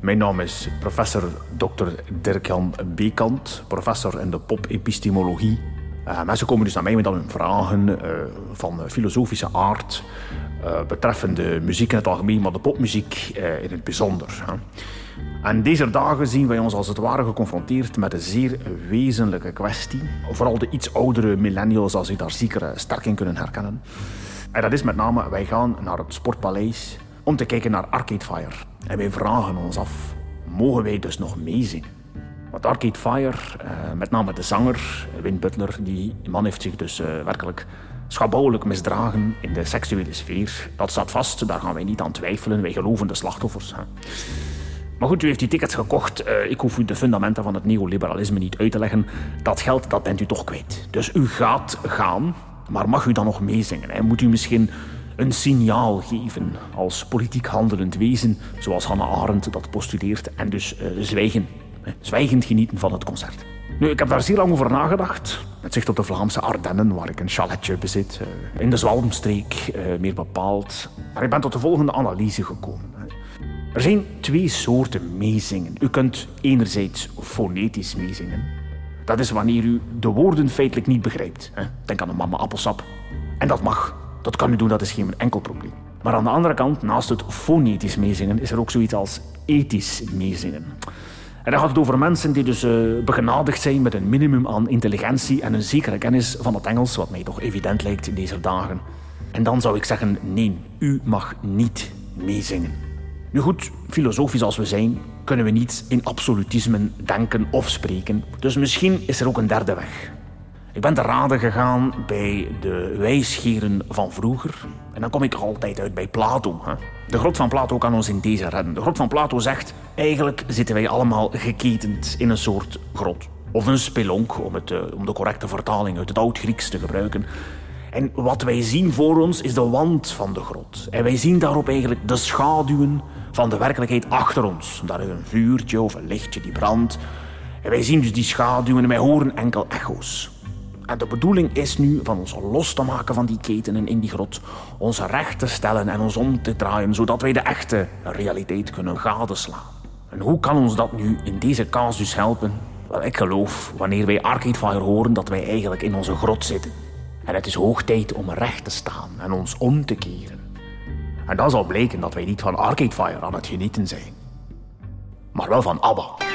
Mijn naam is professor Dr. Dirk-Jan Bekant, professor in de pop-epistemologie. Uh, mensen komen dus naar mij met al hun vragen uh, van filosofische aard, uh, betreffende muziek in het algemeen, maar de popmuziek in het bijzonder. Hè. En deze dagen zien wij ons als het ware geconfronteerd met een zeer wezenlijke kwestie. Vooral de iets oudere millennials, als zich daar zeker sterk in kunnen herkennen. En dat is met name, wij gaan naar het Sportpaleis om te kijken naar Arcade Fire. En wij vragen ons af, mogen wij dus nog meezingen? Want Arcade Fire, eh, met name de zanger, Win Butler, die man heeft zich dus eh, werkelijk schabouwelijk misdragen in de seksuele sfeer. Dat staat vast, daar gaan wij niet aan twijfelen. Wij geloven de slachtoffers. Hè. Maar goed, u heeft die tickets gekocht. Uh, ik hoef u de fundamenten van het neoliberalisme niet uit te leggen. Dat geld, dat bent u toch kwijt. Dus u gaat gaan, maar mag u dan nog meezingen? Hè? Moet u misschien een signaal geven als politiek handelend wezen, zoals Hannah Arendt dat postuleert, en dus uh, zwijgen. Zwijgend genieten van het concert. Nu, ik heb daar zeer lang over nagedacht. Met zicht op de Vlaamse Ardennen, waar ik een chaletje bezit. Uh, in de Zwalmstreek, meer bepaald. Maar ik ben tot de volgende analyse gekomen. Er zijn twee soorten meezingen. U kunt enerzijds fonetisch meezingen. Dat is wanneer u de woorden feitelijk niet begrijpt. Denk aan een mama appelsap. En dat mag. Dat kan u doen, dat is geen enkel probleem. Maar aan de andere kant, naast het fonetisch meezingen, is er ook zoiets als ethisch meezingen. En dan gaat het over mensen die dus uh, begenadigd zijn met een minimum aan intelligentie en een zekere kennis van het Engels, wat mij toch evident lijkt in deze dagen. En dan zou ik zeggen, nee, u mag niet meezingen. Nu goed, filosofisch als we zijn, kunnen we niet in absolutismen denken of spreken. Dus misschien is er ook een derde weg. Ik ben te raden gegaan bij de wijsgeren van vroeger. En dan kom ik altijd uit bij Plato. Hè. De grot van Plato kan ons in deze redden. De grot van Plato zegt, eigenlijk zitten wij allemaal geketend in een soort grot. Of een spelonk, om, het, eh, om de correcte vertaling uit het Oud-Grieks te gebruiken. En wat wij zien voor ons is de wand van de grot. En wij zien daarop eigenlijk de schaduwen van de werkelijkheid achter ons. Daar is een vuurtje of een lichtje die brandt. En wij zien dus die schaduwen en wij horen enkel echo's. En de bedoeling is nu van ons los te maken van die ketenen in die grot, ons recht te stellen en ons om te draaien, zodat wij de echte realiteit kunnen gadeslaan. En hoe kan ons dat nu in deze casus helpen? Wel, ik geloof, wanneer wij Arcade Fire horen, dat wij eigenlijk in onze grot zitten. En het is hoog tijd om recht te staan en ons om te keren. En dan zal blijken dat wij niet van Arcade Fire aan het genieten zijn, maar wel van ABBA.